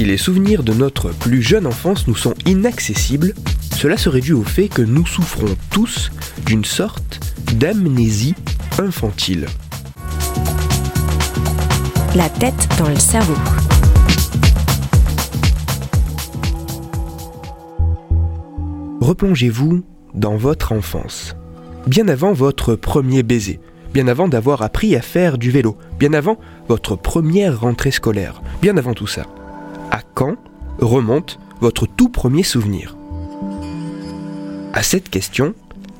Si les souvenirs de notre plus jeune enfance nous sont inaccessibles, cela serait dû au fait que nous souffrons tous d'une sorte d'amnésie infantile. La tête dans le cerveau. Replongez-vous dans votre enfance. Bien avant votre premier baiser, bien avant d'avoir appris à faire du vélo, bien avant votre première rentrée scolaire, bien avant tout ça. À quand remonte votre tout premier souvenir? À cette question,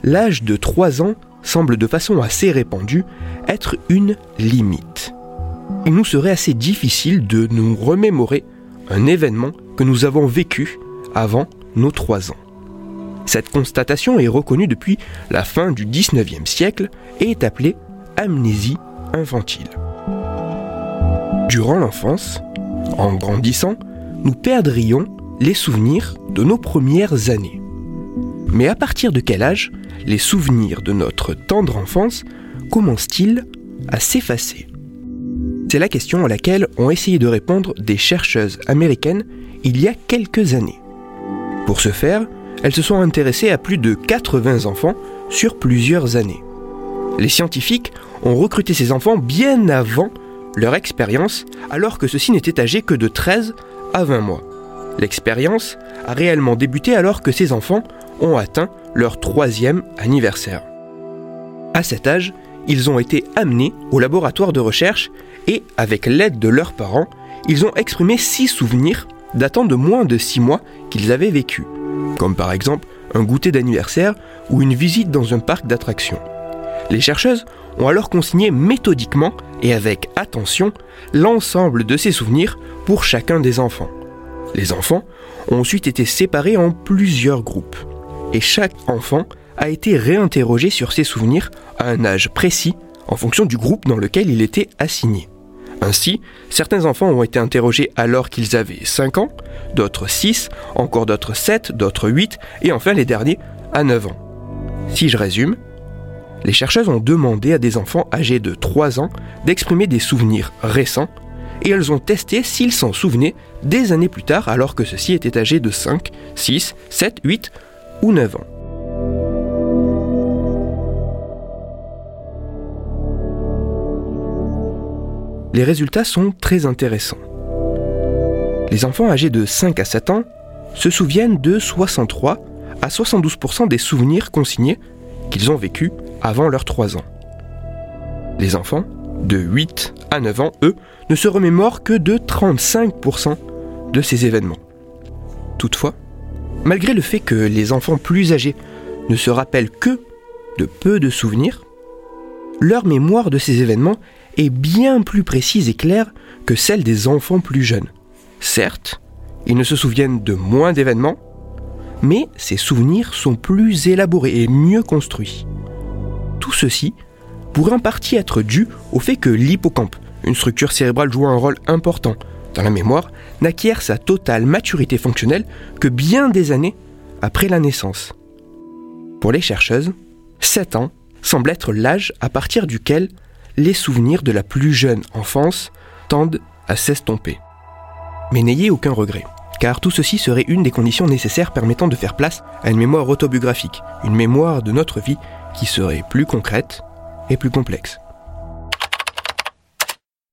l'âge de 3 ans semble de façon assez répandue être une limite. Il nous serait assez difficile de nous remémorer un événement que nous avons vécu avant nos 3 ans. Cette constatation est reconnue depuis la fin du 19e siècle et est appelée amnésie infantile. Durant l'enfance, en grandissant, nous perdrions les souvenirs de nos premières années. Mais à partir de quel âge les souvenirs de notre tendre enfance commencent-ils à s'effacer? C'est la question à laquelle ont essayé de répondre des chercheuses américaines il y a quelques années. Pour ce faire, elles se sont intéressées à plus de 80 enfants sur plusieurs années. Les scientifiques ont recruté ces enfants bien avant leur expérience, alors que ceux-ci n'étaient âgés que de 13 à 20 mois. L'expérience a réellement débuté alors que ces enfants ont atteint leur troisième anniversaire. À cet âge, ils ont été amenés au laboratoire de recherche et, avec l'aide de leurs parents, ils ont exprimé six souvenirs datant de moins de six mois qu'ils avaient vécu, comme par exemple un goûter d'anniversaire ou une visite dans un parc d'attractions. Les chercheuses ont alors consigné méthodiquement et avec attention l'ensemble de ces souvenirs pour chacun des enfants. Les enfants ont ensuite été séparés en plusieurs groupes et chaque enfant a été réinterrogé sur ses souvenirs à un âge précis en fonction du groupe dans lequel il était assigné. Ainsi, certains enfants ont été interrogés alors qu'ils avaient 5 ans, d'autres 6, encore d'autres 7, d'autres 8, et enfin les derniers à 9 ans. Si je résume, les chercheuses ont demandé à des enfants âgés de 3 ans d'exprimer des souvenirs récents, et elles ont testé s'ils s'en souvenaient des années plus tard alors que ceux-ci étaient âgés de 5, 6, 7, 8 ou 9 ans. Les résultats sont très intéressants. Les enfants âgés de 5 à 7 ans se souviennent de 63 à 72% des souvenirs consignés qu'ils ont vécus avant leurs 3 ans. Les enfants de 8 à 9 ans, eux, ne se remémorent que de 35% de ces événements. Toutefois, malgré le fait que les enfants plus âgés ne se rappellent que de peu de souvenirs, leur mémoire de ces événements est bien plus précise et claire que celle des enfants plus jeunes. Certes, ils ne se souviennent de moins d'événements, mais ces souvenirs sont plus élaborés et mieux construits. Tout ceci pourrait en partie être dû au fait que l'hippocampe, une structure cérébrale jouant un rôle important dans la mémoire, n'acquiert sa totale maturité fonctionnelle que bien des années après la naissance. Pour les chercheuses, 7 ans semble être l'âge à partir duquel les souvenirs de la plus jeune enfance tendent à s'estomper. Mais n'ayez aucun regret, car tout ceci serait une des conditions nécessaires permettant de faire place à une mémoire autobiographique, une mémoire de notre vie qui serait plus concrète et plus complexe.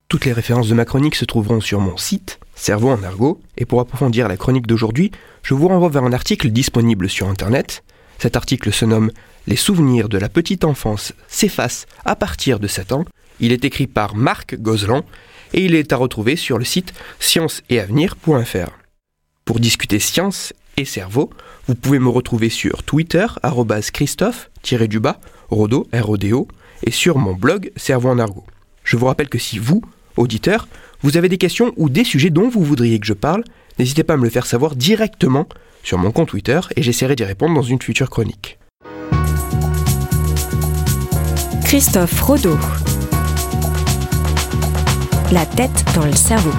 Toutes les références de ma chronique se trouveront sur mon site, Cerveau en argot, et pour approfondir la chronique d'aujourd'hui, je vous renvoie vers un article disponible sur Internet. Cet article se nomme Les souvenirs de la petite enfance s'effacent à partir de 7 ans. Il est écrit par Marc Gozlan et il est à retrouver sur le site scienceetavenir.fr. Pour discuter science et cerveau, vous pouvez me retrouver sur Twitter, Christophe-du-bas, Rodo, R-O-D-O, et sur mon blog Cerveau en argot. Je vous rappelle que si vous, auditeur, vous avez des questions ou des sujets dont vous voudriez que je parle, n'hésitez pas à me le faire savoir directement sur mon compte Twitter et j'essaierai d'y répondre dans une future chronique. Christophe Rodeau. La tête dans le cerveau.